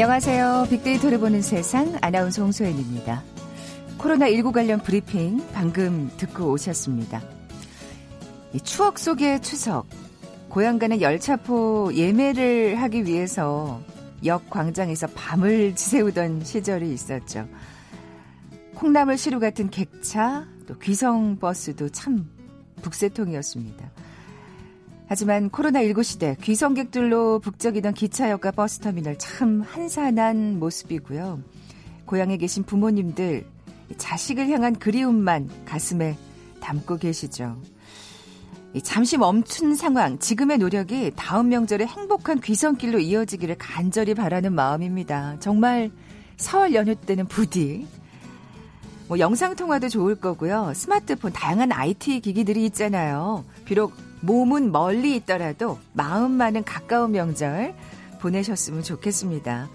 안녕하세요. 빅데이터를 보는 세상 아나운서 홍소연입니다. 코로나19 관련 브리핑 방금 듣고 오셨습니다. 추억 속의 추석. 고향 가는 열차포 예매를 하기 위해서 역 광장에서 밤을 지새우던 시절이 있었죠. 콩나물 시루 같은 객차, 또 귀성버스도 참 북새통이었습니다. 하지만 코로나19 시대 귀성객들로 북적이던 기차역과 버스터미널 참 한산한 모습이고요. 고향에 계신 부모님들 자식을 향한 그리움만 가슴에 담고 계시죠. 잠시 멈춘 상황, 지금의 노력이 다음 명절에 행복한 귀성길로 이어지기를 간절히 바라는 마음입니다. 정말 설 연휴 때는 부디 뭐 영상 통화도 좋을 거고요. 스마트폰 다양한 IT 기기들이 있잖아요. 비록 몸은 멀리 있더라도 마음만은 가까운 명절 보내셨으면 좋겠습니다.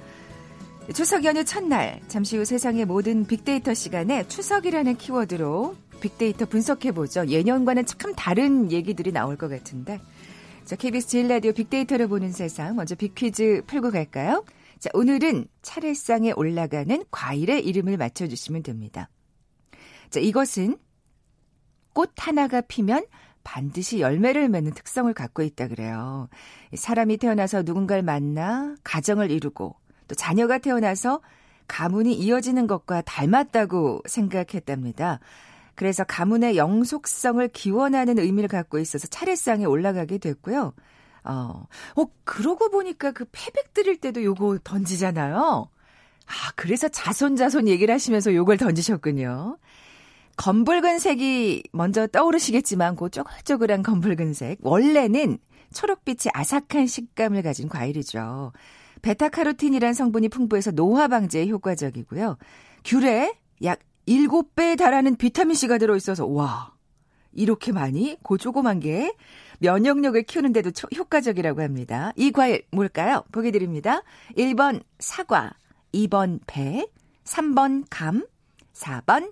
추석 연휴 첫날 잠시 후 세상의 모든 빅데이터 시간에 추석이라는 키워드로 빅데이터 분석해보죠. 예년과는 참 다른 얘기들이 나올 것 같은데. 자, KBS 제일 라디오 빅데이터를 보는 세상. 먼저 빅퀴즈 풀고 갈까요? 자, 오늘은 차례상에 올라가는 과일의 이름을 맞춰주시면 됩니다. 자, 이것은 꽃 하나가 피면 반드시 열매를 맺는 특성을 갖고 있다 그래요. 사람이 태어나서 누군가를 만나 가정을 이루고 또 자녀가 태어나서 가문이 이어지는 것과 닮았다고 생각했답니다. 그래서 가문의 영속성을 기원하는 의미를 갖고 있어서 차례상에 올라가게 됐고요. 어, 어, 그러고 보니까 그 패백 드릴 때도 요거 던지잖아요. 아, 그래서 자손 자손 얘기를 하시면서 요걸 던지셨군요. 검붉은 색이 먼저 떠오르시겠지만 그 쪼글쪼글한 검붉은 색 원래는 초록빛의 아삭한 식감을 가진 과일이죠. 베타카로틴이란 성분이 풍부해서 노화 방지에 효과적이고요. 귤에 약 7배에 달하는 비타민C가 들어있어서 와 이렇게 많이 고 조그만 게 면역력을 키우는데도 효과적이라고 합니다. 이 과일 뭘까요? 보기 드립니다. 1번 사과, 2번 배, 3번 감, 4번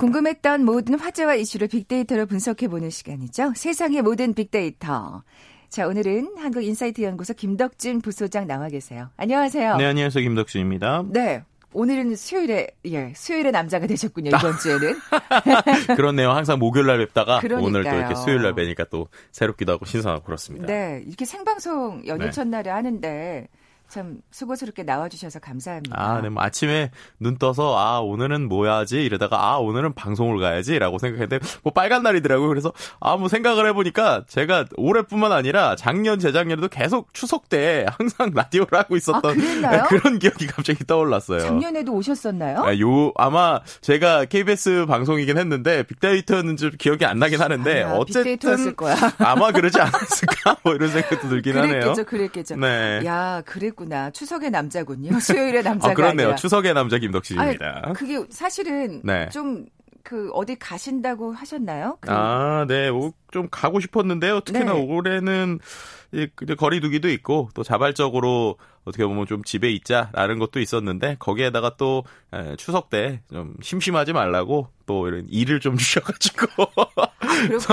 궁금했던 모든 화제와 이슈를 빅데이터로 분석해보는 시간이죠. 세상의 모든 빅데이터. 자, 오늘은 한국인사이트 연구소 김덕진 부소장 나와 계세요. 안녕하세요. 네, 안녕하세요. 김덕진입니다. 네. 오늘은 수요일에 예 수요일에 남자가 되셨군요 이번 주에는 그렇네요 항상 목요일 날 뵙다가 그러니까요. 오늘 또 이렇게 수요일 날 뵈니까 또 새롭기도 하고 신선하고 그렇습니다. 네 이렇게 생방송 연휴 네. 첫날에 하는데 참 수고스럽게 나와주셔서 감사합니다. 아, 네, 뭐 아침에 눈 떠서 아 오늘은 뭐야지 이러다가 아 오늘은 방송을 가야지라고 생각했는데 뭐 빨간 날이더라고요. 그래서 아 뭐 생각을 해보니까 제가 올해뿐만 아니라 작년 재작년에도 계속 추석 때 항상 라디오를 하고 있었던 아, 그런 기억이 갑자기 떠올랐어요. 작년에도 오셨었나요? 아, 요 아마 제가 KBS 방송이긴 했는데 빅데이터는 좀 기억이 안 나긴 하는데 아니야, 어쨌든 아마 그러지 않았을까 뭐 이런 생각도 들긴 그랬겠죠, 하네요. 그랬겠죠, 그랬겠죠. 네. 야, 그랬 그랬구나. 추석의 남자군요. 수요일의 남자가 아, 그렇네요. 아니라. 추석의 남자 김덕진입니다. 아니, 그게 사실은 네. 좀 그 어디 가신다고 하셨나요? 그... 아, 네. 좀 가고 싶었는데요. 특히나 네. 올해는 거리두기도 있고 또 자발적으로 어떻게 보면 좀 집에 있자라는 것도 있었는데 거기에다가 또 추석 때 좀 심심하지 말라고 또 이런 일을 좀 주셔가지고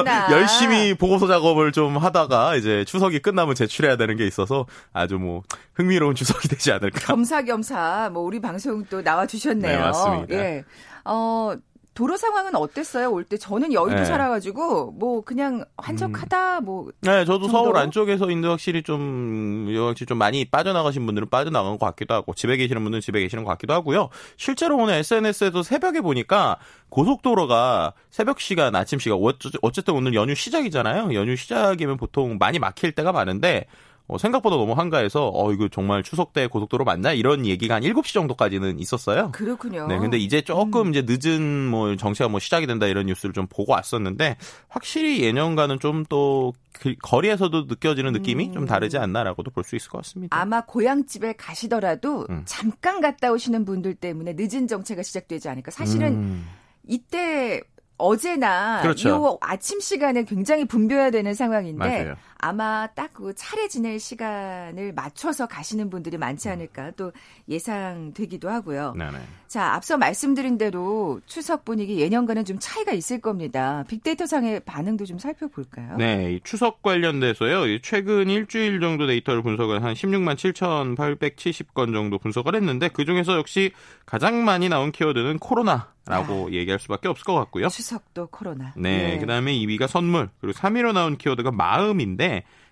아, 열심히 보고서 작업을 좀 하다가 이제 추석이 끝나면 제출해야 되는 게 있어서 아주 뭐 흥미로운 추석이 되지 않을까. 겸사겸사 뭐 우리 방송 또 나와 주셨네요. 네 맞습니다. 예. 어 도로 상황은 어땠어요? 올 때 저는 여의도 네. 살아가지고 뭐 그냥 한적하다 뭐. 네, 저도 정도로? 서울 안쪽에서 인도 확실히 좀 역시 좀 많이 빠져나가신 분들은 빠져나간 것 같기도 하고 집에 계시는 분들은 집에 계시는 것 같기도 하고요. 실제로 오늘 SNS에도 새벽에 보니까 고속도로가 새벽 시간, 아침 시간 어쨌든 오늘 연휴 시작이잖아요. 연휴 시작이면 보통 많이 막힐 때가 많은데 어, 생각보다 너무 한가해서 어 이거 정말 추석 때 고속도로 맞나 이런 얘기가 한 7시 정도까지는 있었어요. 그렇군요. 네, 근데 이제 조금 음. 이제 늦은 뭐 정체가 뭐 시작이 된다 이런 뉴스를 좀 보고 왔었는데 확실히 예년과는 좀 또 거리에서도 느껴지는 느낌이 음. 좀 다르지 않나라고도 볼 수 있을 것 같습니다. 아마 고향집에 가시더라도 음. 잠깐 갔다 오시는 분들 때문에 늦은 정체가 시작되지 않을까. 사실은 음. 이때 어제나 그렇죠. 이 아침 시간에 굉장히 분벼야 되는 상황인데 맞아요. 아마 딱 그 차례 지낼 시간을 맞춰서 가시는 분들이 많지 않을까 또 예상되기도 하고요. 네네. 자, 앞서 말씀드린 대로 추석 분위기 예년과는 좀 차이가 있을 겁니다. 빅데이터상의 반응도 좀 살펴볼까요? 네, 추석 관련돼서요. 최근 일주일 정도 데이터를 분석을 한 16만 7,870건 정도 분석을 했는데 그 중에서 역시 가장 많이 나온 키워드는 코로나. 라고 아, 얘기할 수밖에 없을 것 같고요. 추석도 코로나. 네, 네. 그다음에 2위가 선물, 그리고 3위로 나온 키워드가 마음인데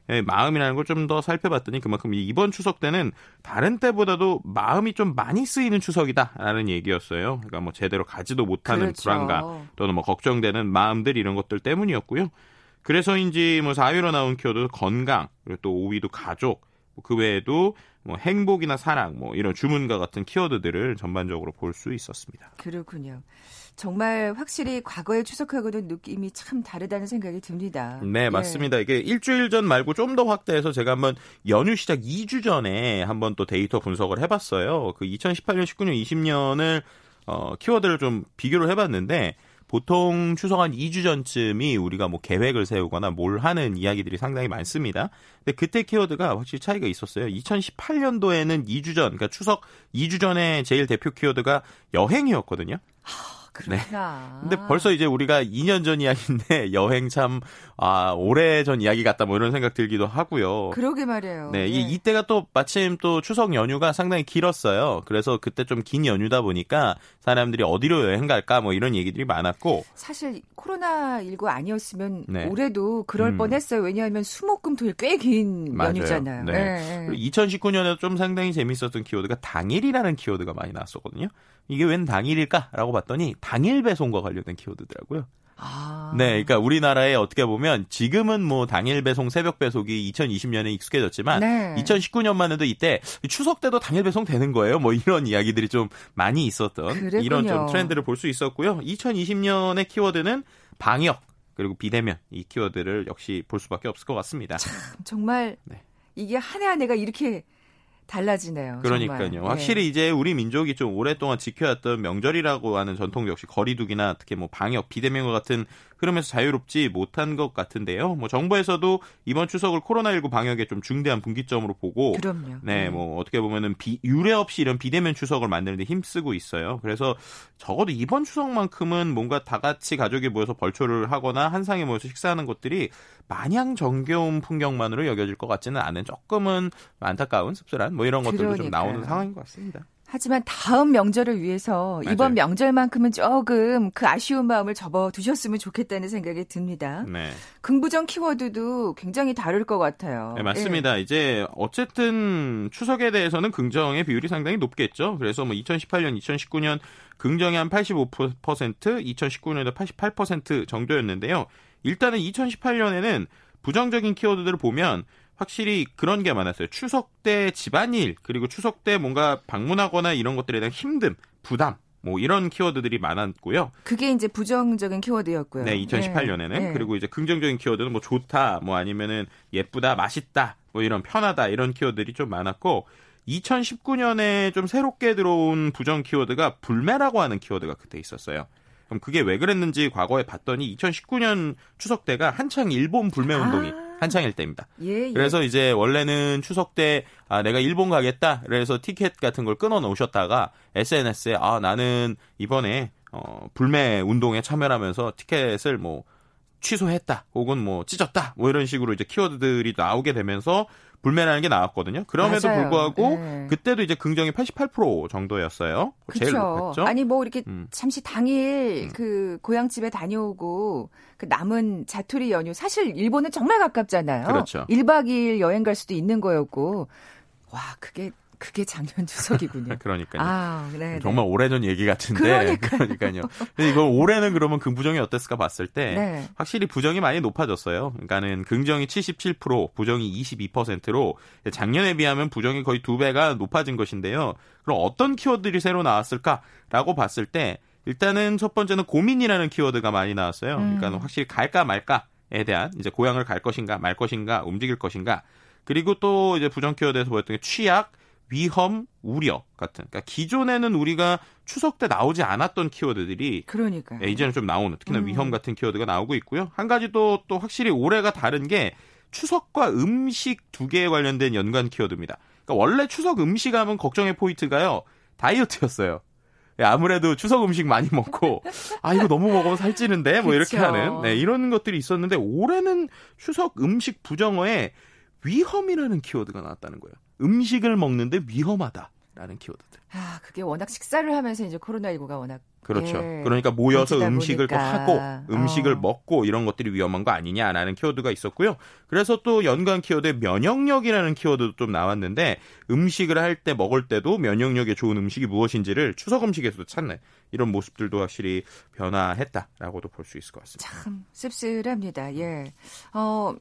예, 마음이라는 걸 좀 더 살펴봤더니 그만큼 이번 추석 때는 다른 때보다도 마음이 좀 많이 쓰이는 추석이다라는 얘기였어요. 그러니까 뭐 제대로 가지도 못하는 그렇죠. 불안감 또는 뭐 걱정되는 마음들 이런 것들 때문이었고요. 그래서인지 뭐 4위로 나온 키워드 건강 그리고 또 5위도 가족 그 외에도 뭐 행복이나 사랑 뭐 이런 주문과 같은 키워드들을 전반적으로 볼 수 있었습니다. 그렇군요. 정말 확실히 과거의 추석하고는 느낌이 참 다르다는 생각이 듭니다. 네, 예. 맞습니다. 예. 이게 일주일 전 말고 좀 더 확대해서 제가 한번 연휴 시작 2주 전에 한번 또 데이터 분석을 해봤어요. 그 2018년, 19년, 20년을 어, 키워드를 좀 비교를 해봤는데 보통 추석 한 2주 전쯤이 우리가 뭐 계획을 세우거나 뭘 하는 이야기들이 상당히 많습니다. 근데 그때 키워드가 확실히 차이가 있었어요. 2018년도에는 2주 전, 그러니까 추석 2주 전에 제일 대표 키워드가 여행이었거든요. 그렇구나. 네. 근데 벌써 이제 우리가 2년 전 이야기인데 여행 참 아, 오래 전 이야기 같다 뭐 이런 생각 들기도 하고요. 그러게 말이에요. 네, 네. 이, 이때가 또 마침 또 추석 연휴가 상당히 길었어요. 그래서 그때 좀 긴 연휴다 보니까 사람들이 어디로 여행 갈까 뭐 이런 얘기들이 많았고 사실 코로나 19 아니었으면 네. 올해도 그럴 음. 뻔했어요. 왜냐하면 수목금토일 꽤 긴 연휴잖아요. 네. 네. 2019년에도 좀 상당히 재밌었던 키워드가 당일이라는 키워드가 많이 나왔었거든요. 이게 웬 당일일까라고 봤더니 당일 배송과 관련된 키워드더라고요. 아. 네, 그러니까 우리나라에 어떻게 보면 지금은 뭐 당일 배송, 새벽 배송이 2020년에 익숙해졌지만 네. 2019년만 해도 이때 추석 때도 당일 배송 되는 거예요. 뭐 이런 이야기들이 좀 많이 있었던 그랬군요. 이런 좀 트렌드를 볼 수 있었고요. 2020년의 키워드는 방역 그리고 비대면 이 키워드를 역시 볼 수밖에 없을 것 같습니다. 참, 정말 네. 이게 한 해 한 해가 이렇게 달라지네요. 그러니까요. 정말. 확실히 네. 이제 우리 민족이 좀 오랫동안 지켜왔던 명절이라고 하는 전통 역시 거리두기나 특히 뭐 방역, 비대면과 같은 흐름에서 자유롭지 못한 것 같은데요. 뭐 정부에서도 이번 추석을 코로나19 방역에 좀 중대한 분기점으로 보고 그럼요. 네, 네. 뭐 어떻게 보면은 비, 유례 없이 이런 비대면 추석을 만드는데 힘쓰고 있어요. 그래서 적어도 이번 추석만큼은 뭔가 다 같이 가족이 모여서 벌초를 하거나 한 상에 모여서 식사하는 것들이 마냥 정겨운 풍경만으로 여겨질 것 같지는 않은 조금은 안타까운 씁쓸한 뭐 이런 것들도 그러니까요. 좀 나오는 상황인 것 같습니다. 하지만 다음 명절을 위해서 맞아요. 이번 명절만큼은 조금 그 아쉬운 마음을 접어 두셨으면 좋겠다는 생각이 듭니다. 네. 긍부정 키워드도 굉장히 다를 것 같아요. 네, 맞습니다. 예. 이제 어쨌든 추석에 대해서는 긍정의 비율이 상당히 높겠죠. 그래서 뭐 2018년, 2019년 긍정이 한 85%, 2019년에도 88% 정도였는데요. 일단은 2018년에는 부정적인 키워드들을 보면 확실히 그런 게 많았어요. 추석 때 집안일 그리고 추석 때 뭔가 방문하거나 이런 것들에 대한 힘듦, 부담 뭐 이런 키워드들이 많았고요. 그게 이제 부정적인 키워드였고요. 네, 2018년에는 네. 그리고 이제 긍정적인 키워드는 뭐 좋다, 뭐 아니면은 예쁘다, 맛있다, 뭐 이런 편하다 이런 키워드들이 좀 많았고 2019년에 좀 새롭게 들어온 부정 키워드가 불매라고 하는 키워드가 그때 있었어요. 그럼 그게 왜 그랬는지 과거에 봤더니 2019년 추석 때가 한창 일본 불매 운동이 아~ 한창일 때입니다. 예, 예. 그래서 이제 원래는 추석 때 아, 내가 일본 가겠다. 그래서 티켓 같은 걸 끊어 놓으셨다가 SNS에 아, 나는 이번에 어, 불매 운동에 참여하면서 티켓을 뭐 취소했다 혹은 뭐 찢었다 뭐 이런 식으로 이제 키워드들이 나오게 되면서 불매라는 게 나왔거든요. 그럼에도 맞아요. 불구하고 네. 그때도 이제 긍정이 88% 정도였어요. 제일 높았죠. 아니 뭐 이렇게 음. 잠시 당일 음. 그 고향 집에 다녀오고 그 남은 자투리 연휴 사실 일본은 정말 가깝잖아요. 그렇죠. 1박 2일 여행 갈 수도 있는 거였고 와 그게 그게 작년 추석이군요. 그러니까요. 아, 네, 정말 오래전 얘기 같은데. 그러니까요. 그러니까요. 근데 이걸 올해는 그러면 긍부정이 어땠을까 봤을 때 네. 확실히 부정이 많이 높아졌어요. 그러니까는 긍정이 77%, 부정이 22%로 작년에 비하면 부정이 거의 두 배가 높아진 것인데요. 그럼 어떤 키워드들이 새로 나왔을까라고 봤을 때 일단은 첫 번째는 고민이라는 키워드가 많이 나왔어요. 음. 그러니까 확실히 갈까 말까에 대한 이제 고향을 갈 것인가 말 것인가 움직일 것인가 그리고 또 이제 부정 키워드에서 보였던 게 취약, 위험, 우려 같은. 그러니까 기존에는 우리가 추석 때 나오지 않았던 키워드들이 그러니까요. 예, 이제는 좀 나오는 특히나 음. 위험 같은 키워드가 나오고 있고요. 한 가지 또, 또 확실히 올해가 다른 게 추석과 음식 두 개에 관련된 연관 키워드입니다. 그러니까 원래 추석 음식 하면 걱정의 포인트가요. 다이어트였어요. 예, 아무래도 추석 음식 많이 먹고 아 이거 너무 먹으면 살찌는데 뭐 이렇게. 하는 네, 이런 것들이 있었는데 올해는 추석 음식 부정어에 위험이라는 키워드가 나왔다는 거예요. 음식을 먹는데 위험하다라는 키워드들. 아, 그게 워낙 식사를 하면서 이제 코로나19가 워낙 그렇죠. 예, 그러니까 모여서 음식을 또. 하고 음식을 어. 먹고 이런 것들이 위험한 거 아니냐라는 키워드가 있었고요. 그래서 또 연관 키워드에 면역력이라는 키워드도 좀 나왔는데 음식을 할 때 먹을 때도 면역력에 좋은 음식이 무엇인지를 추석 음식에서도 찾는 이런 모습들도 확실히 변화했다라고도 볼 수 있을 것 같습니다. 참 씁쓸합니다. 예. 어,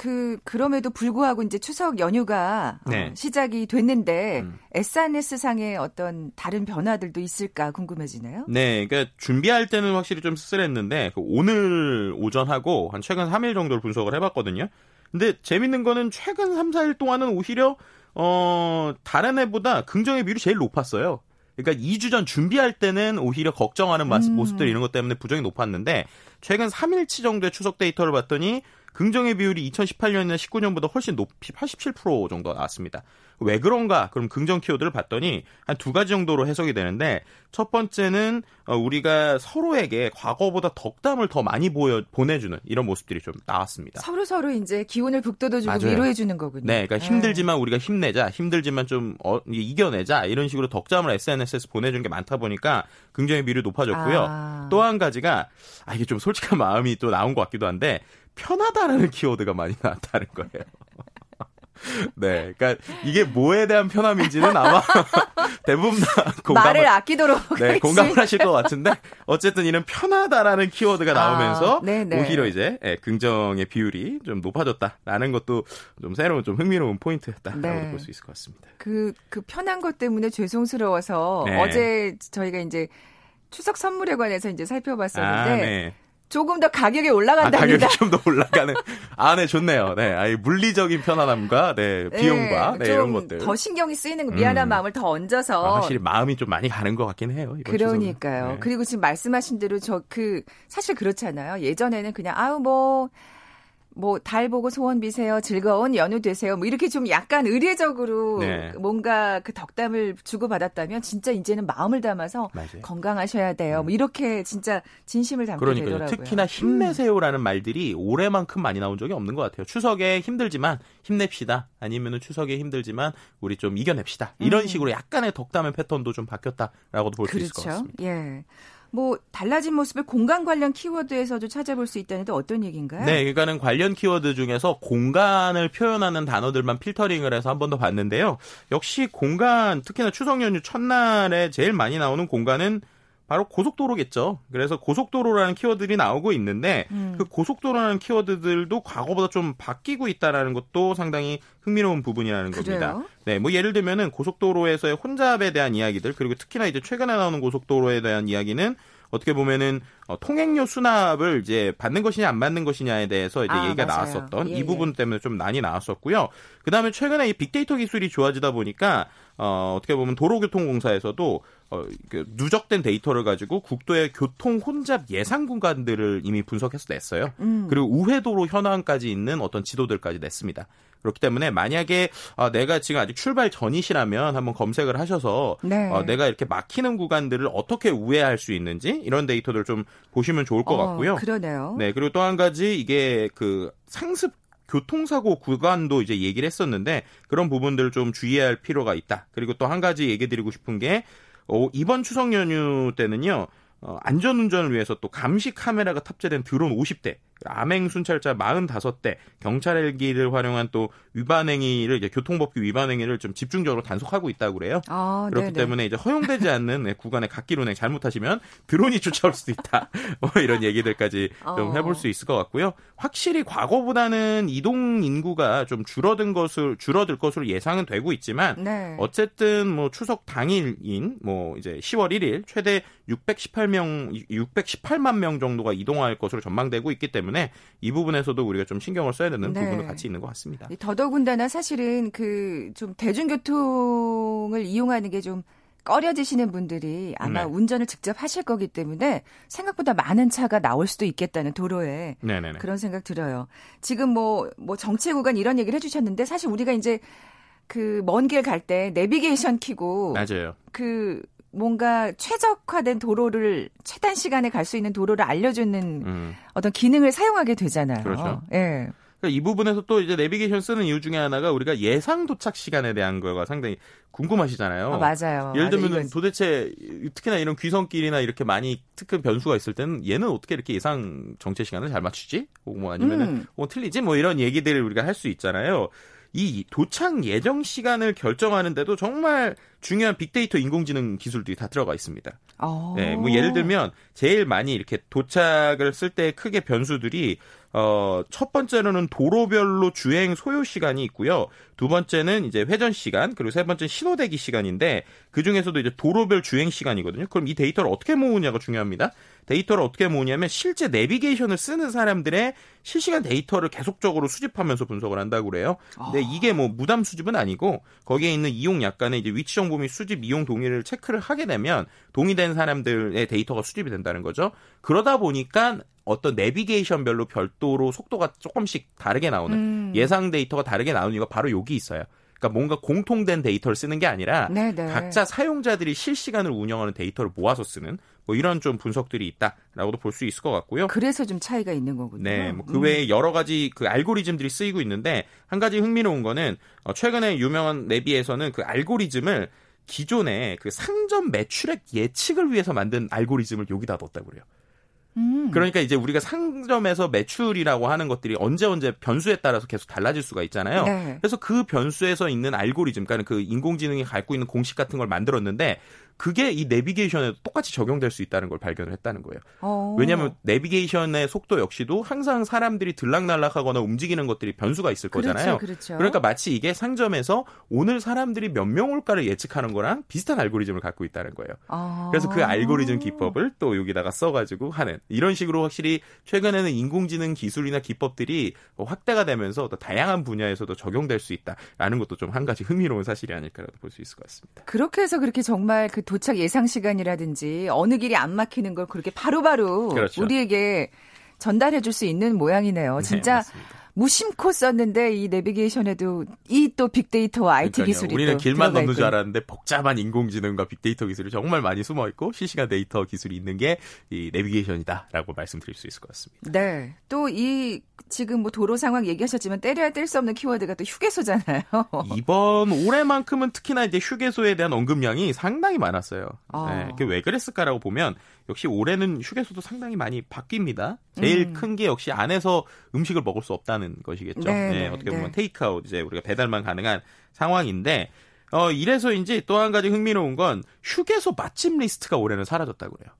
그, 그럼에도 불구하고 이제 추석 연휴가 어, 네. 시작이 됐는데 음. SNS상의 어떤 다른 변화들도 있을까 궁금해지네요. 네, 그러니까 준비할 때는 확실히 좀 쓸쓸했는데 그 오늘 오전하고 한 최근 3일 정도를 분석을 해봤거든요. 근데 재밌는 거는 최근 3, 4일 동안은 오히려 어 다른 해보다 긍정의 비율이 제일 높았어요. 그러니까 2주 전 준비할 때는 오히려 걱정하는 음. 모습들 이런 것 때문에 부정이 높았는데 최근 3일치 정도의 추석 데이터를 봤더니 긍정의 비율이 2018년이나 19년보다 훨씬 높이 87% 정도 나왔습니다. 왜 그런가? 그럼 긍정 키워드를 봤더니 한 두 가지 정도로 해석이 되는데 첫 번째는 어, 우리가 서로에게 과거보다 덕담을 더 많이 보여 보내주는 이런 모습들이 좀 나왔습니다. 서로 서로 이제 기운을 북돋아주고 맞아요. 위로해 주는 거군요. 네, 그러니까 힘들지만 우리가 힘내자, 힘들지만 좀 어, 이겨내자 이런 식으로 덕담을 SNS에서 보내준 게 많다 보니까 굉장히 비율이 높아졌고요. 아. 또한 가지가 아 이게 좀 솔직한 마음이 또 나온 것 같기도 한데 편하다라는 키워드가 많이 나왔다는 거예요. 네, 그러니까 이게 뭐에 대한 편함인지는 아마 대부분 다 공감을 말을 아끼도록 네. 공감을 하실 것 같은데 어쨌든 이런 편하다라는 키워드가 나오면서 아. 오히려 이제 예, 긍정의 비율이 좀 높아졌다라는 것도 좀 새로운 좀 흥미로운 포인트였다라고 네. 볼수 있을 것 같습니다. 그, 그 편한 것 때문에 죄송스러워서 네. 어제 저희가 이제 추석 선물에 관해서 이제 살펴봤었는데 아, 네. 조금 더 가격이 아, 올라간답니다. 가격이 좀 더 올라가는. 아, 네, 좋네요. 네, 아이 물리적인 편안함과 네, 비용과 네, 좀 이런 것들. 더 신경이 쓰이는 거, 미안한 음. 마음을 더 얹어서 아, 확실히 마음이 좀 많이 가는 것 같긴 해요. 그러니까요. 네. 그리고 지금 말씀하신 대로 저 그 사실 그렇잖아요. 예전에는 그냥 아우 뭐 뭐 달 보고 소원 비세요. 즐거운 연휴 되세요. 뭐 이렇게 좀 약간 의례적으로 네. 뭔가 그 덕담을 주고 받았다면 진짜 이제는 마음을 담아서 맞아요. 건강하셔야 돼요. 뭐 이렇게 진짜 진심을 담게 그러니까요. 되더라고요. 특히나 음. 힘내세요라는 말들이 올해만큼 많이 나온 적이 없는 것 같아요. 추석에 힘들지만 힘냅시다. 아니면은 추석에 힘들지만 우리 좀 이겨냅시다. 이런 음. 식으로 약간의 덕담의 패턴도 좀 바뀌었다라고도 볼수 있을 것 그렇죠. 같습니다. 예. 뭐 달라진 모습을 공간 관련 키워드에서도 찾아볼 수 있다는데 어떤 얘기인가요? 네, 그러니까는 관련 키워드 중에서 공간을 표현하는 단어들만 필터링을 해서 한 번 더 봤는데요. 역시 공간, 특히나 추석 연휴 첫날에 제일 많이 나오는 공간은 바로 고속도로겠죠. 그래서 고속도로라는 키워드들이 나오고 있는데 음. 그 고속도로라는 키워드들도 과거보다 좀 바뀌고 있다라는 것도 상당히 흥미로운 부분이라는 겁니다. 그래요? 네, 뭐 예를 들면은 고속도로에서의 혼잡에 대한 이야기들 그리고 특히나 이제 최근에 나오는 고속도로에 대한 이야기는 어떻게 보면은 어, 통행료 수납을 이제 받는 것이냐 안 받는 것이냐에 대해서 이제 아, 얘기가 맞아요. 나왔었던 예, 이 부분 때문에 좀 많이 나왔었고요. 그다음에 최근에 이 빅데이터 기술이 좋아지다 보니까 어, 어떻게 보면 도로교통공사에서도 어, 그 누적된 데이터를 가지고 국도의 교통 혼잡 예상 구간들을 이미 분석해서 냈어요. 음. 그리고 우회도로 현황까지 있는 어떤 지도들까지 냈습니다. 그렇기 때문에 만약에 아, 내가 지금 아직 출발 전이시라면 한번 검색을 하셔서 네. 어, 내가 이렇게 막히는 구간들을 어떻게 우회할 수 있는지 이런 데이터들 좀 보시면 좋을 것 어, 같고요. 그러네요. 네, 그리고 또 한 가지 이게 그 상습 교통사고 구간도 이제 얘기를 했었는데 그런 부분들을 좀 주의해야 할 필요가 있다. 그리고 또 한 가지 얘기 드리고 싶은 게 어, 이번 추석 연휴 때는요. 어, 안전운전을 위해서 또 감시 카메라가 탑재된 드론 50대 암행 순찰자 45대, 경찰 헬기를 활용한 또 위반 행위를 이제 교통법규 위반 행위를 좀 집중적으로 단속하고 있다고 그래요. 아, 그렇기 네네. 때문에 이제 허용되지 않는 네, 구간의 갓길 운행 잘못하시면 드론이 쫓아올 수도 있다. 뭐 이런 얘기들까지 좀 어. 해볼 수 있을 것 같고요. 확실히 과거보다는 이동 인구가 좀 줄어든 것을 줄어들 것으로 예상은 되고 있지만 네. 어쨌든 뭐 추석 당일인 뭐 이제 10월 1일 최대 618명 618만 명 정도가 이동할 것으로 전망되고 있기 때문에 이 부분에서도 우리가 좀 신경을 써야 되는 네. 부분도 같이 있는 것 같습니다. 더더군다나 사실은 그 좀 대중교통을 이용하는 게좀 꺼려지시는 분들이 아마 네. 운전을 직접 하실 거기 때문에 생각보다 많은 차가 나올 수도 있겠다는 도로에 네네네. 그런 생각 들어요. 지금 뭐, 뭐 정체 구간 이런 얘기를 해주셨는데 사실 우리가 이제 그 먼 길 갈 때 내비게이션 키고 맞아요. 그 뭔가 최적화된 도로를 최단 시간에 갈 수 있는 도로를 알려주는 음. 어떤 기능을 사용하게 되잖아요. 그렇죠. 예. 그러니까 이 부분에서 또 이제 내비게이션 쓰는 이유 중에 하나가 우리가 예상 도착 시간에 대한 거가 상당히 궁금하시잖아요. 아, 맞아요. 예를 들면 이건... 도대체 특히나 이런 귀성길이나 이렇게 많이 특급 변수가 있을 때는 얘는 어떻게 이렇게 예상 정체 시간을 잘 맞추지? 혹은 뭐 아니면은 음. 뭐 틀리지? 뭐 이런 얘기들을 우리가 할 수 있잖아요. 이 도착 예정 시간을 결정하는데도 정말 중요한 빅데이터 인공지능 기술들이 다 들어가 있습니다. 어. 네, 뭐 예를 들면 제일 많이 이렇게 도착을 쓸 때 크게 변수들이 어, 첫 번째로는 도로별로 주행 소요 시간이 있고요. 두 번째는 이제 회전 시간, 그리고 세 번째는 신호 대기 시간인데 그 중에서도 이제 도로별 주행 시간이거든요. 그럼 이 데이터를 어떻게 모으냐가 중요합니다. 데이터를 어떻게 모으냐면 실제 내비게이션을 쓰는 사람들의 실시간 데이터를 계속적으로 수집하면서 분석을 한다고 그래요. 근데 아. 이게 뭐 무단 수집은 아니고 거기에 있는 이용 약간의 이제 위치 정보 및 수집 이용 동의를 체크를 하게 되면 동의된 사람들의 데이터가 수집이 된다는 거죠. 그러다 보니까 어떤 내비게이션별로 별도로 속도가 조금씩 다르게 나오는 음. 예상 데이터가 다르게 나오는 이유가 바로 여기 있어요. 그러니까 뭔가 공통된 데이터를 쓰는 게 아니라 네네. 네. 각자 사용자들이 실시간을 운영하는 데이터를 모아서 쓰는 뭐 이런 좀 분석들이 있다라고도 볼 수 있을 것 같고요. 그래서 좀 차이가 있는 거군요. 네, 뭐그 음. 외에 여러 가지 그 알고리즘들이 쓰이고 있는데 한 가지 흥미로운 거는 어, 최근에 유명한 내비에서는 그 알고리즘을 기존의 그 상점 매출액 예측을 위해서 만든 알고리즘을 여기다 넣었다고 그래요. 음. 그러니까 이제 우리가 상점에서 매출이라고 하는 것들이 언제 언제 변수에 따라서 계속 달라질 수가 있잖아요. 네. 그래서 그 변수에서 있는 알고리즘, 그러니까 그 인공지능이 갖고 있는 공식 같은 걸 만들었는데 그게 이 내비게이션에도 똑같이 적용될 수 있다는 걸 발견을 했다는 거예요. 어. 왜냐하면 내비게이션의 속도 역시도 항상 사람들이 들락날락하거나 움직이는 것들이 변수가 있을 그렇죠, 거잖아요. 그렇죠, 그렇죠. 그러니까 마치 이게 상점에서 오늘 사람들이 몇 명 올까를 예측하는 거랑 비슷한 알고리즘을 갖고 있다는 거예요. 어. 그래서 그 알고리즘 기법을 또 여기다가 써가지고 하는 이런 식으로 확실히 최근에는 인공지능 기술이나 기법들이 확대가 되면서 더 다양한 분야에서도 적용될 수 있다라는 것도 좀 한 가지 흥미로운 사실이 아닐까라도 볼 수 있을 것 같습니다. 그렇게 해서 그렇게 정말 그 도착 예상 시간이라든지 어느 길이 안 막히는 걸 그렇게 바로바로 그렇죠. 우리에게 전달해 줄 수 있는 모양이네요. 네, 진짜 네, 무심코 썼는데 이 내비게이션에도 이 또 빅데이터와 IT 그러니까요. 기술이 우리는 길만 넣는 줄 알았는데 복잡한 인공지능과 빅데이터 기술이 정말 많이 숨어 있고 실시간 데이터 기술이 있는 게 이 내비게이션이다라고 말씀드릴 수 있을 것 같습니다. 네. 또 이 지금 뭐 도로 상황 얘기하셨지만 때려야 뗄 수 없는 키워드가 또 휴게소잖아요. 이번 올해만큼은 특히나 이제 휴게소에 대한 언급량이 상당히 많았어요. 아. 네. 그게 왜 그랬을까라고 보면 역시 올해는 휴게소도 상당히 많이 바뀝니다. 제일 음. 큰게 역시 안에서 음식을 먹을 수 없다는 것이겠죠. 네, 네, 어떻게 보면 네. 테이크아웃 이제 우리가 배달만 가능한 상황인데 어 이래서인지 또한 가지 흥미로운 건 휴게소 맛집 리스트가 올해는 사라졌다고 그래요.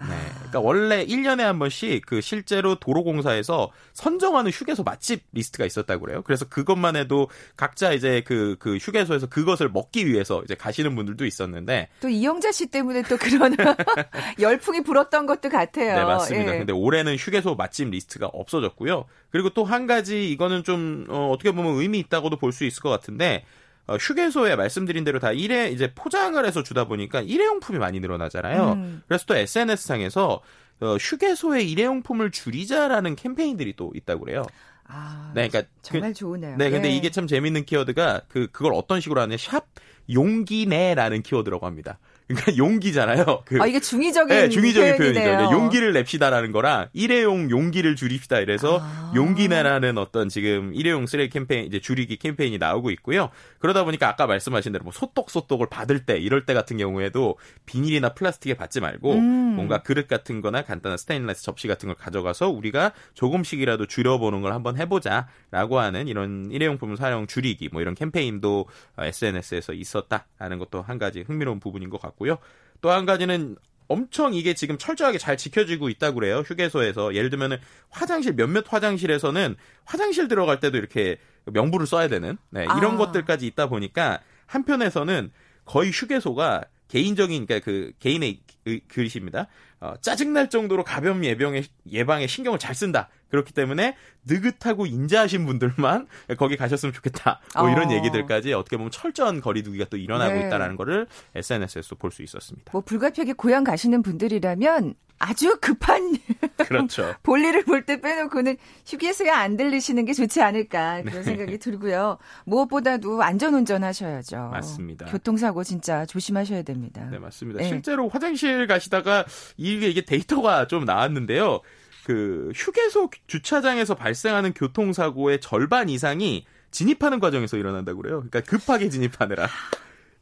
네. 그러니까 원래 1년에 한 번씩 그 실제로 도로공사에서 선정하는 휴게소 맛집 리스트가 있었다고 그래요. 그래서 그것만 해도 각자 이제 그, 그 휴게소에서 그것을 먹기 위해서 이제 가시는 분들도 있었는데. 또 이영자 씨 때문에 또 그런 열풍이 불었던 것도 같아요. 네, 맞습니다. 예. 근데 올해는 휴게소 맛집 리스트가 없어졌고요. 그리고 또 한 가지 이거는 좀, 어, 어떻게 보면 의미 있다고도 볼 수 있을 것 같은데 어, 휴게소에 말씀드린 대로 다 일회 이제 포장을 해서 주다 보니까 일회용품이 많이 늘어나잖아요. 음. 그래서 또 SNS 상에서 어, 휴게소에 일회용품을 줄이자라는 캠페인들이 또 있다고 그래요. 아, 네, 그러니까 정말 그, 좋으네요. 네, 근데 네. 이게 참 재밌는 키워드가 그 그걸 어떤 식으로 하냐 샵 용기 내라는 키워드라고 합니다. 그러니까 용기잖아요. 그, 아, 이게 중의적인 네, 중의적인 표현이네요. 표현이죠. 용기를 냅시다라는 거랑 일회용 용기를 줄입시다 이래서 아. 용기내라는 어떤 지금 일회용 쓰레기 캠페인 이제 줄이기 캠페인이 나오고 있고요. 그러다 보니까 아까 말씀하신 대로 뭐 소떡 소떡을 받을 때 이럴 때 같은 경우에도 비닐이나 플라스틱에 받지 말고 음. 뭔가 그릇 같은 거나 간단한 스테인레스 접시 같은 걸 가져가서 우리가 조금씩이라도 줄여보는 걸 한번 해보자라고 하는 이런 일회용품 사용 줄이기 뭐 이런 캠페인도 SNS에서 있었다라는 것도 한 가지 흥미로운 부분인 것 같고 요. 또 한 가지는 엄청 이게 지금 철저하게 잘 지켜지고 있다고 그래요. 휴게소에서. 예를 들면은 화장실 몇몇 화장실에서는 화장실 들어갈 때도 이렇게 명부를 써야 되는 네, 이런 아. 것들까지 있다 보니까 한편에서는 거의 휴게소가 개인적인 그러니까 그 개인의 글씨입니다. 어, 짜증날 정도로 가벼운 예방에 예방에 신경을 잘 쓴다. 그렇기 때문에 느긋하고 인자하신 분들만 거기 가셨으면 좋겠다. 뭐 이런 어. 얘기들까지 어떻게 보면 철저한 거리두기가 또 일어나고 네. 있다라는 거를 SNS에서 볼 수 있었습니다. 뭐 불가피하게 고향 가시는 분들이라면 아주 급한 그렇죠. 볼일을 볼 때 빼놓고는 휴게소에 안 들리시는 게 좋지 않을까 그런 네. 생각이 들고요. 무엇보다도 안전운전 하셔야죠. 맞습니다. 교통사고 진짜 조심하셔야 됩니다. 네, 맞습니다. 네. 실제로 화장실 가시다가 이게 이게 데이터가 좀 나왔는데요. 그 휴게소 주차장에서 발생하는 교통사고의 절반 이상이 진입하는 과정에서 일어난다고 그래요. 그러니까 급하게 진입하느라.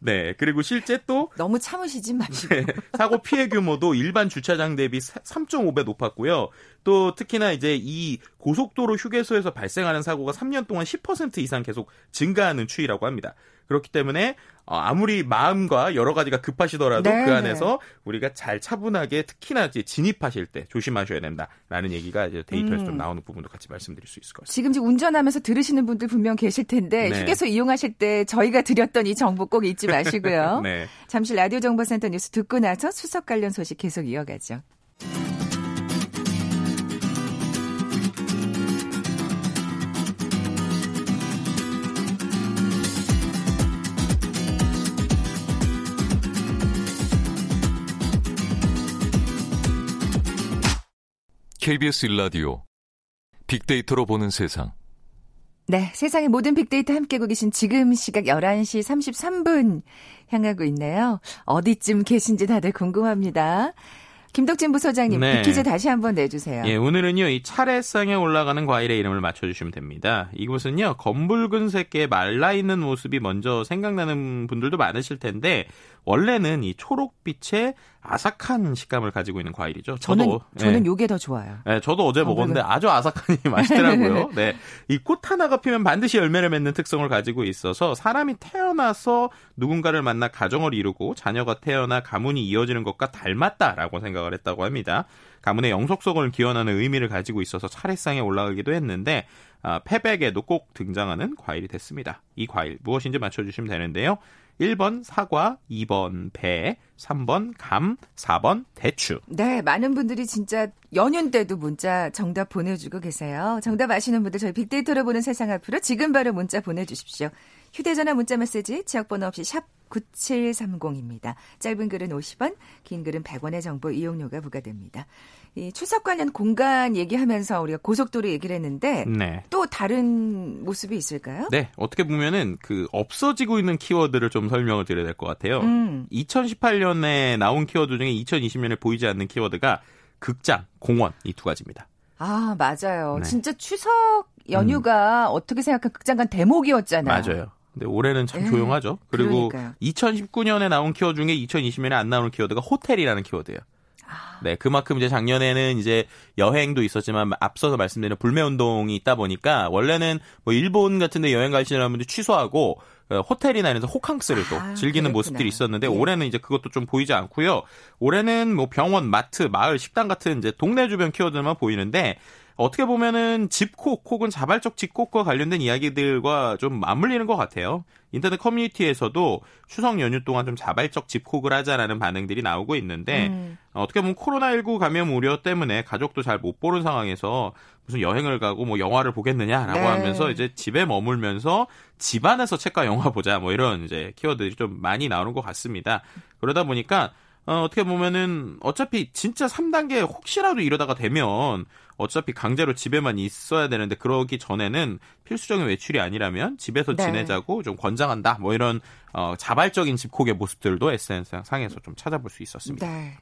네. 그리고 실제 또 너무 참으시지 마시고 네, 사고 피해 규모도 일반 주차장 대비 3.5배 높았고요. 또 특히나 이제 이 고속도로 휴게소에서 발생하는 사고가 3년 동안 10% 이상 계속 증가하는 추이라고 합니다. 그렇기 때문에 어, 아무리 마음과 여러 가지가 급하시더라도 네. 그 안에서 우리가 잘 차분하게 특히나 이제 진입하실 때 조심하셔야 된다라는 얘기가 이제 데이터에서 음. 좀 나오는 부분도 같이 말씀드릴 수 있을 것 같습니다. 지금 운전하면서 들으시는 분들 분명 계실 텐데 네. 휴게소 이용하실 때 저희가 드렸던 이 정보 꼭 잊지 마시고요. 네. 잠시 라디오 정보센터 뉴스 듣고 나서 수석 관련 소식 계속 이어가죠. KBS 일라디오 빅데이터로 보는 세상. 네, 세상의 모든 빅데이터 함께하고 계신 지금 시각 11시 33분 향하고 있네요. 어디쯤 계신지 다들 궁금합니다. 김덕진 부소장님, 네. 빅퀴즈 다시 한번 내주세요. 예, 오늘은요, 이 차례상에 올라가는 과일의 이름을 맞춰주시면 됩니다. 이곳은요, 검붉은 색의 말라있는 모습이 먼저 생각나는 분들도 많으실 텐데, 원래는 이 초록빛의 아삭한 식감을 가지고 있는 과일이죠. 저는 저도 저는 네. 요게 더 좋아요. 네, 저도 어제 먹었는데 아주 아삭하니 맛있더라고요. 네. 이 꽃 하나가 피면 반드시 열매를 맺는 특성을 가지고 있어서 사람이 태어나서 누군가를 만나 가정을 이루고 자녀가 태어나 가문이 이어지는 것과 닮았다라고 생각을 했다고 합니다. 가문의 영속성을 기원하는 의미를 가지고 있어서 차례상에 올라가기도 했는데 아, 패백에도 꼭 등장하는 과일이 됐습니다. 이 과일 무엇인지 맞춰주시면 되는데요. 1번 사과, 2번 배, 3번 감, 4번 대추. 네, 많은 분들이 진짜 연휴 때도 문자 정답 보내주고 계세요. 정답 아시는 분들 저희 빅데이터로 보는 세상 앞으로 지금 바로 문자 보내주십시오. 휴대전화 문자 메시지 지역번호 없이 샵 9730입니다. 짧은 글은 50원, 긴 글은 100원의 정보 이용료가 부과됩니다. 이 추석 관련 공간 얘기하면서 우리가 고속도로 얘기를 했는데 네. 또 다른 모습이 있을까요? 네, 어떻게 보면은 그 없어지고 있는 키워드를 좀 설명을 드려야 될 것 같아요. 음. 2018년에 나온 키워드 중에 2020년에 보이지 않는 키워드가 극장, 공원 이 두 가지입니다. 아, 맞아요. 네. 진짜 추석 연휴가 음. 어떻게 생각한 극장 간 대목이었잖아요. 맞아요. 근데 올해는 참 네. 조용하죠. 그리고 그러니까요. 2019년에 나온 키워드 중에 2020년에 안 나오는 키워드가 호텔이라는 키워드예요. 네, 그만큼 이제 작년에는 이제 여행도 있었지만 앞서서 말씀드린 불매 운동이 있다 보니까 원래는 뭐 일본 같은 데 여행 가시는 분들 취소하고 어, 호텔이나 이런 데서 호캉스를 또 아, 즐기는 그렇구나. 모습들이 있었는데 네. 올해는 이제 그것도 좀 보이지 않고요. 올해는 뭐 병원, 마트, 마을, 식당 같은 이제 동네 주변 키워드만 보이는데 어떻게 보면은 집콕 혹은 자발적 집콕과 관련된 이야기들과 좀 맞물리는 것 같아요. 인터넷 커뮤니티에서도 추석 연휴 동안 좀 자발적 집콕을 하자라는 반응들이 나오고 있는데 음. 어떻게 보면 코로나19 감염 우려 때문에 가족도 잘 못 보는 상황에서 무슨 여행을 가고 뭐 영화를 보겠느냐라고 네. 하면서 이제 집에 머물면서 집안에서 책과 영화 보자 뭐 이런 이제 키워드들이 좀 많이 나오는 것 같습니다. 그러다 보니까 어, 어떻게 보면은 어차피 진짜 3단계 혹시라도 이러다가 되면 어차피 강제로 집에만 있어야 되는데 그러기 전에는 필수적인 외출이 아니라면 집에서 네. 지내자고 좀 권장한다. 뭐 이런 어, 자발적인 집콕의 모습들도 SNS 상에서 좀 찾아볼 수 있었습니다. 네.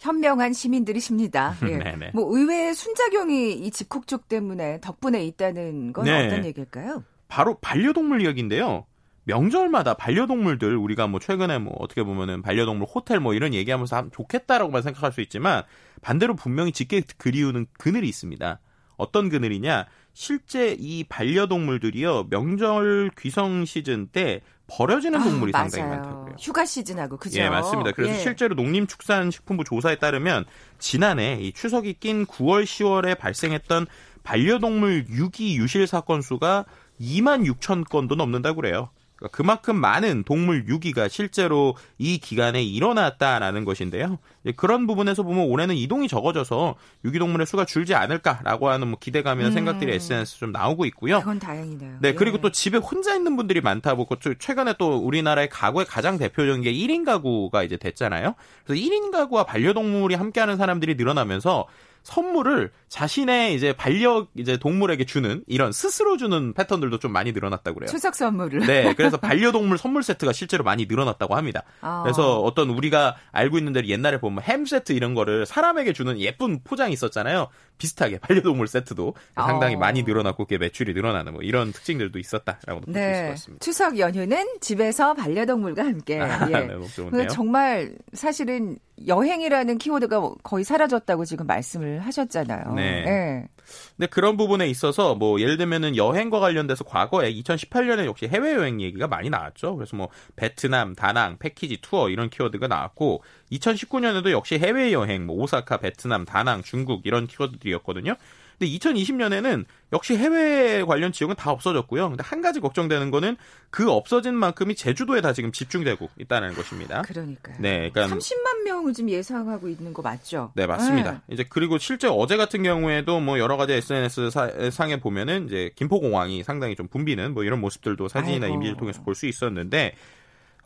현명한 시민들이십니다. 예. 네네. 뭐 의외의 순작용이 이 집콕족 때문에 덕분에 있다는 건 네. 어떤 얘기일까요? 바로 반려동물 이야기인데요. 명절마다 반려동물들 우리가 뭐 최근에 뭐 어떻게 보면은 반려동물 호텔 뭐 이런 얘기하면서 하면 좋겠다라고만 생각할 수 있지만 반대로 분명히 짙게 그리우는 그늘이 있습니다. 어떤 그늘이냐? 실제 이 반려동물들이요 명절 귀성 시즌 때 버려지는 동물이 아, 상당히 맞아요. 많다고 그래요. 휴가 시즌하고 그죠? 예, 맞습니다. 그래서 예. 실제로 농림축산식품부 조사에 따르면 지난해 이 추석이 낀 9월, 10월에 발생했던 반려동물 유기 유실 사건 수가 2만 6천 건도 넘는다고 그래요. 그러니까 그만큼 많은 동물 유기가 실제로 이 기간에 일어났다라는 것인데요. 그런 부분에서 보면 올해는 이동이 적어져서 유기동물의 수가 줄지 않을까라고 하는 뭐 기대감이나 음. 생각들이 SNS 좀 나오고 있고요. 그건 다행이네요. 네, 예. 그리고 또 집에 혼자 있는 분들이 많다 보고 또 최근에 또 우리나라의 가구의 가장 대표적인 게 1인 가구가 이제 됐잖아요. 그래서 1인 가구와 반려동물이 함께하는 사람들이 늘어나면서 선물을 자신의 이제 반려 이제 동물에게 주는 이런 스스로 주는 패턴들도 좀 많이 늘어났다고 그래요. 추석 선물을. 네, 그래서 반려동물 선물 세트가 실제로 많이 늘어났다고 합니다. 아. 그래서 어떤 우리가 알고 있는 대로 옛날에 보면 햄 세트 이런 거를 사람에게 주는 예쁜 포장이 있었잖아요. 비슷하게 반려동물 세트도 상당히 어. 많이 늘어났고 그게 매출이 늘어나는 뭐 이런 특징들도 있었다라고 볼수 있을 것 네. 같습니다. 추석 연휴는 집에서 반려동물과 함께. 아, 예. 네, 정말 사실은 여행이라는 키워드가 거의 사라졌다고 지금 말씀을 하셨잖아요. 네. 예. 근데 그런 부분에 있어서 뭐 예를 들면은 여행과 관련돼서 과거에 2018년에 역시 해외 여행 얘기가 많이 나왔죠. 그래서 뭐 베트남, 다낭, 패키지 투어 이런 키워드가 나왔고 2019년에도 역시 해외 여행, 뭐 오사카, 베트남, 다낭, 중국 이런 키워드들이었거든요. 근데 2020년에는 역시 해외 관련 지역은 다 없어졌고요. 근데 한 가지 걱정되는 거는 그 없어진 만큼이 제주도에 다 지금 집중되고 있다는 것입니다. 그러니까요. 네, 그러니까 30만 명을 지금 예상하고 있는 거 맞죠? 네, 맞습니다. 이제 그리고 실제 어제 같은 경우에도 뭐 여러 가지 SNS 사- 상에 보면은 이제 김포공항이 상당히 좀 붐비는 뭐 이런 모습들도 사진이나 아이고. 이미지를 통해서 볼 수 있었는데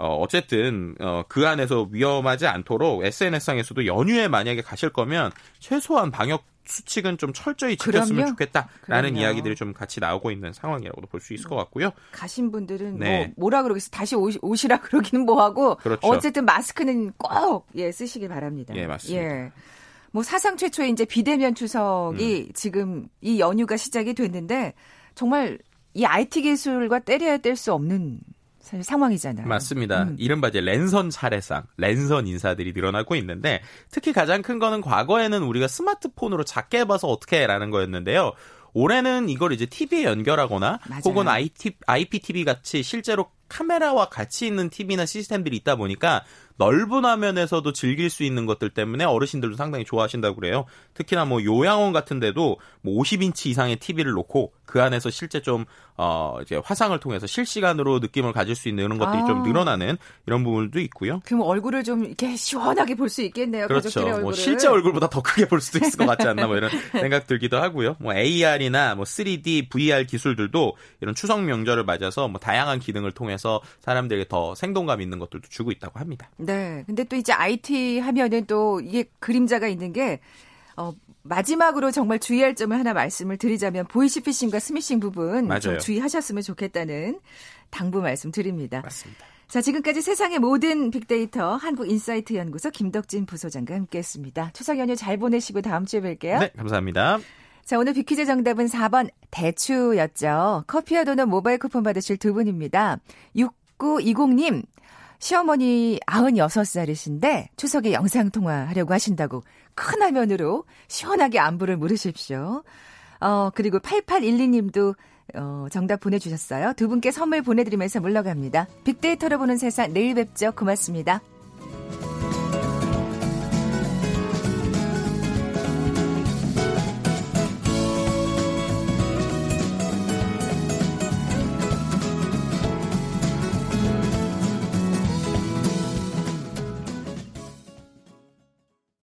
어, 어쨌든 어, 그 안에서 위험하지 않도록 SNS상에서도 연휴에 만약에 가실 거면 최소한 방역 수칙은 좀 철저히 지켰으면. 좋겠다라는 그럼요. 이야기들이 좀 같이 나오고 있는 상황이라고도 볼 수 있을 것 같고요. 가신 분들은 네. 뭐 뭐라 그러겠어 다시 오시, 오시라 그러기는 뭐하고 그렇죠. 어쨌든 마스크는 꼭 예 쓰시길 바랍니다. 예, 맞습니다. 예. 뭐 사상 최초의 이제 비대면 추석이 음. 지금 이 연휴가 시작이 됐는데 정말 이 IT 기술과 때려야 뗄 수 없는 상황이잖아요. 맞습니다. 음. 이른바 이제 랜선 차례상, 랜선 인사들이 늘어나고 있는데 특히 가장 큰 거는 과거에는 우리가 스마트폰으로 작게 해봐서 어떻게 해라는 거였는데요. 올해는 이걸 이제 TV에 연결하거나 맞아요. 혹은 IT, IPTV 같이 실제로 카메라와 같이 있는 TV나 시스템들이 있다 보니까 넓은 화면에서도 즐길 수 있는 것들 때문에 어르신들도 상당히 좋아하신다고 그래요. 특히나 뭐 요양원 같은 데도 뭐 50인치 이상의 TV를 놓고 그 안에서 실제 좀, 어, 이제 화상을 통해서 실시간으로 느낌을 가질 수 있는 이런 것들이 아. 좀 늘어나는 이런 부분도 있고요. 그럼 얼굴을 좀 이렇게 시원하게 볼 수 있겠네요. 그렇죠. 뭐 실제 얼굴보다 더 크게 볼 수도 있을 것 같지 않나 뭐 이런 생각 들기도 하고요. 뭐 AR이나 뭐 3D, VR 기술들도 이런 추석 명절을 맞아서 뭐 다양한 기능을 통해서 사람들에게 더 생동감 있는 것들도 주고 있다고 합니다. 네. 근데 또 이제 IT 하면은 또 이게 그림자가 있는 게, 어, 마지막으로 정말 주의할 점을 하나 말씀을 드리자면 보이시피싱과 스미싱 부분 좀 맞아요. 주의하셨으면 좋겠다는 당부 말씀 드립니다. 맞습니다. 자, 지금까지 세상의 모든 빅데이터 한국인사이트 연구소 김덕진 부소장과 함께했습니다. 추석 연휴 잘 보내시고 다음 주에 뵐게요. 네, 감사합니다. 자, 오늘 빅퀴즈 정답은 4번 대추였죠. 커피와 도넛 모바일 쿠폰 받으실 두 분입니다. 6920님, 시어머니 96살이신데 추석에 영상통화 하려고 하신다고 큰 화면으로 시원하게 안부를 물으십시오. 어, 그리고 8812님도 어, 정답 보내주셨어요. 두 분께 선물 보내드리면서 물러갑니다. 빅데이터로 보는 세상 내일 뵙죠. 고맙습니다.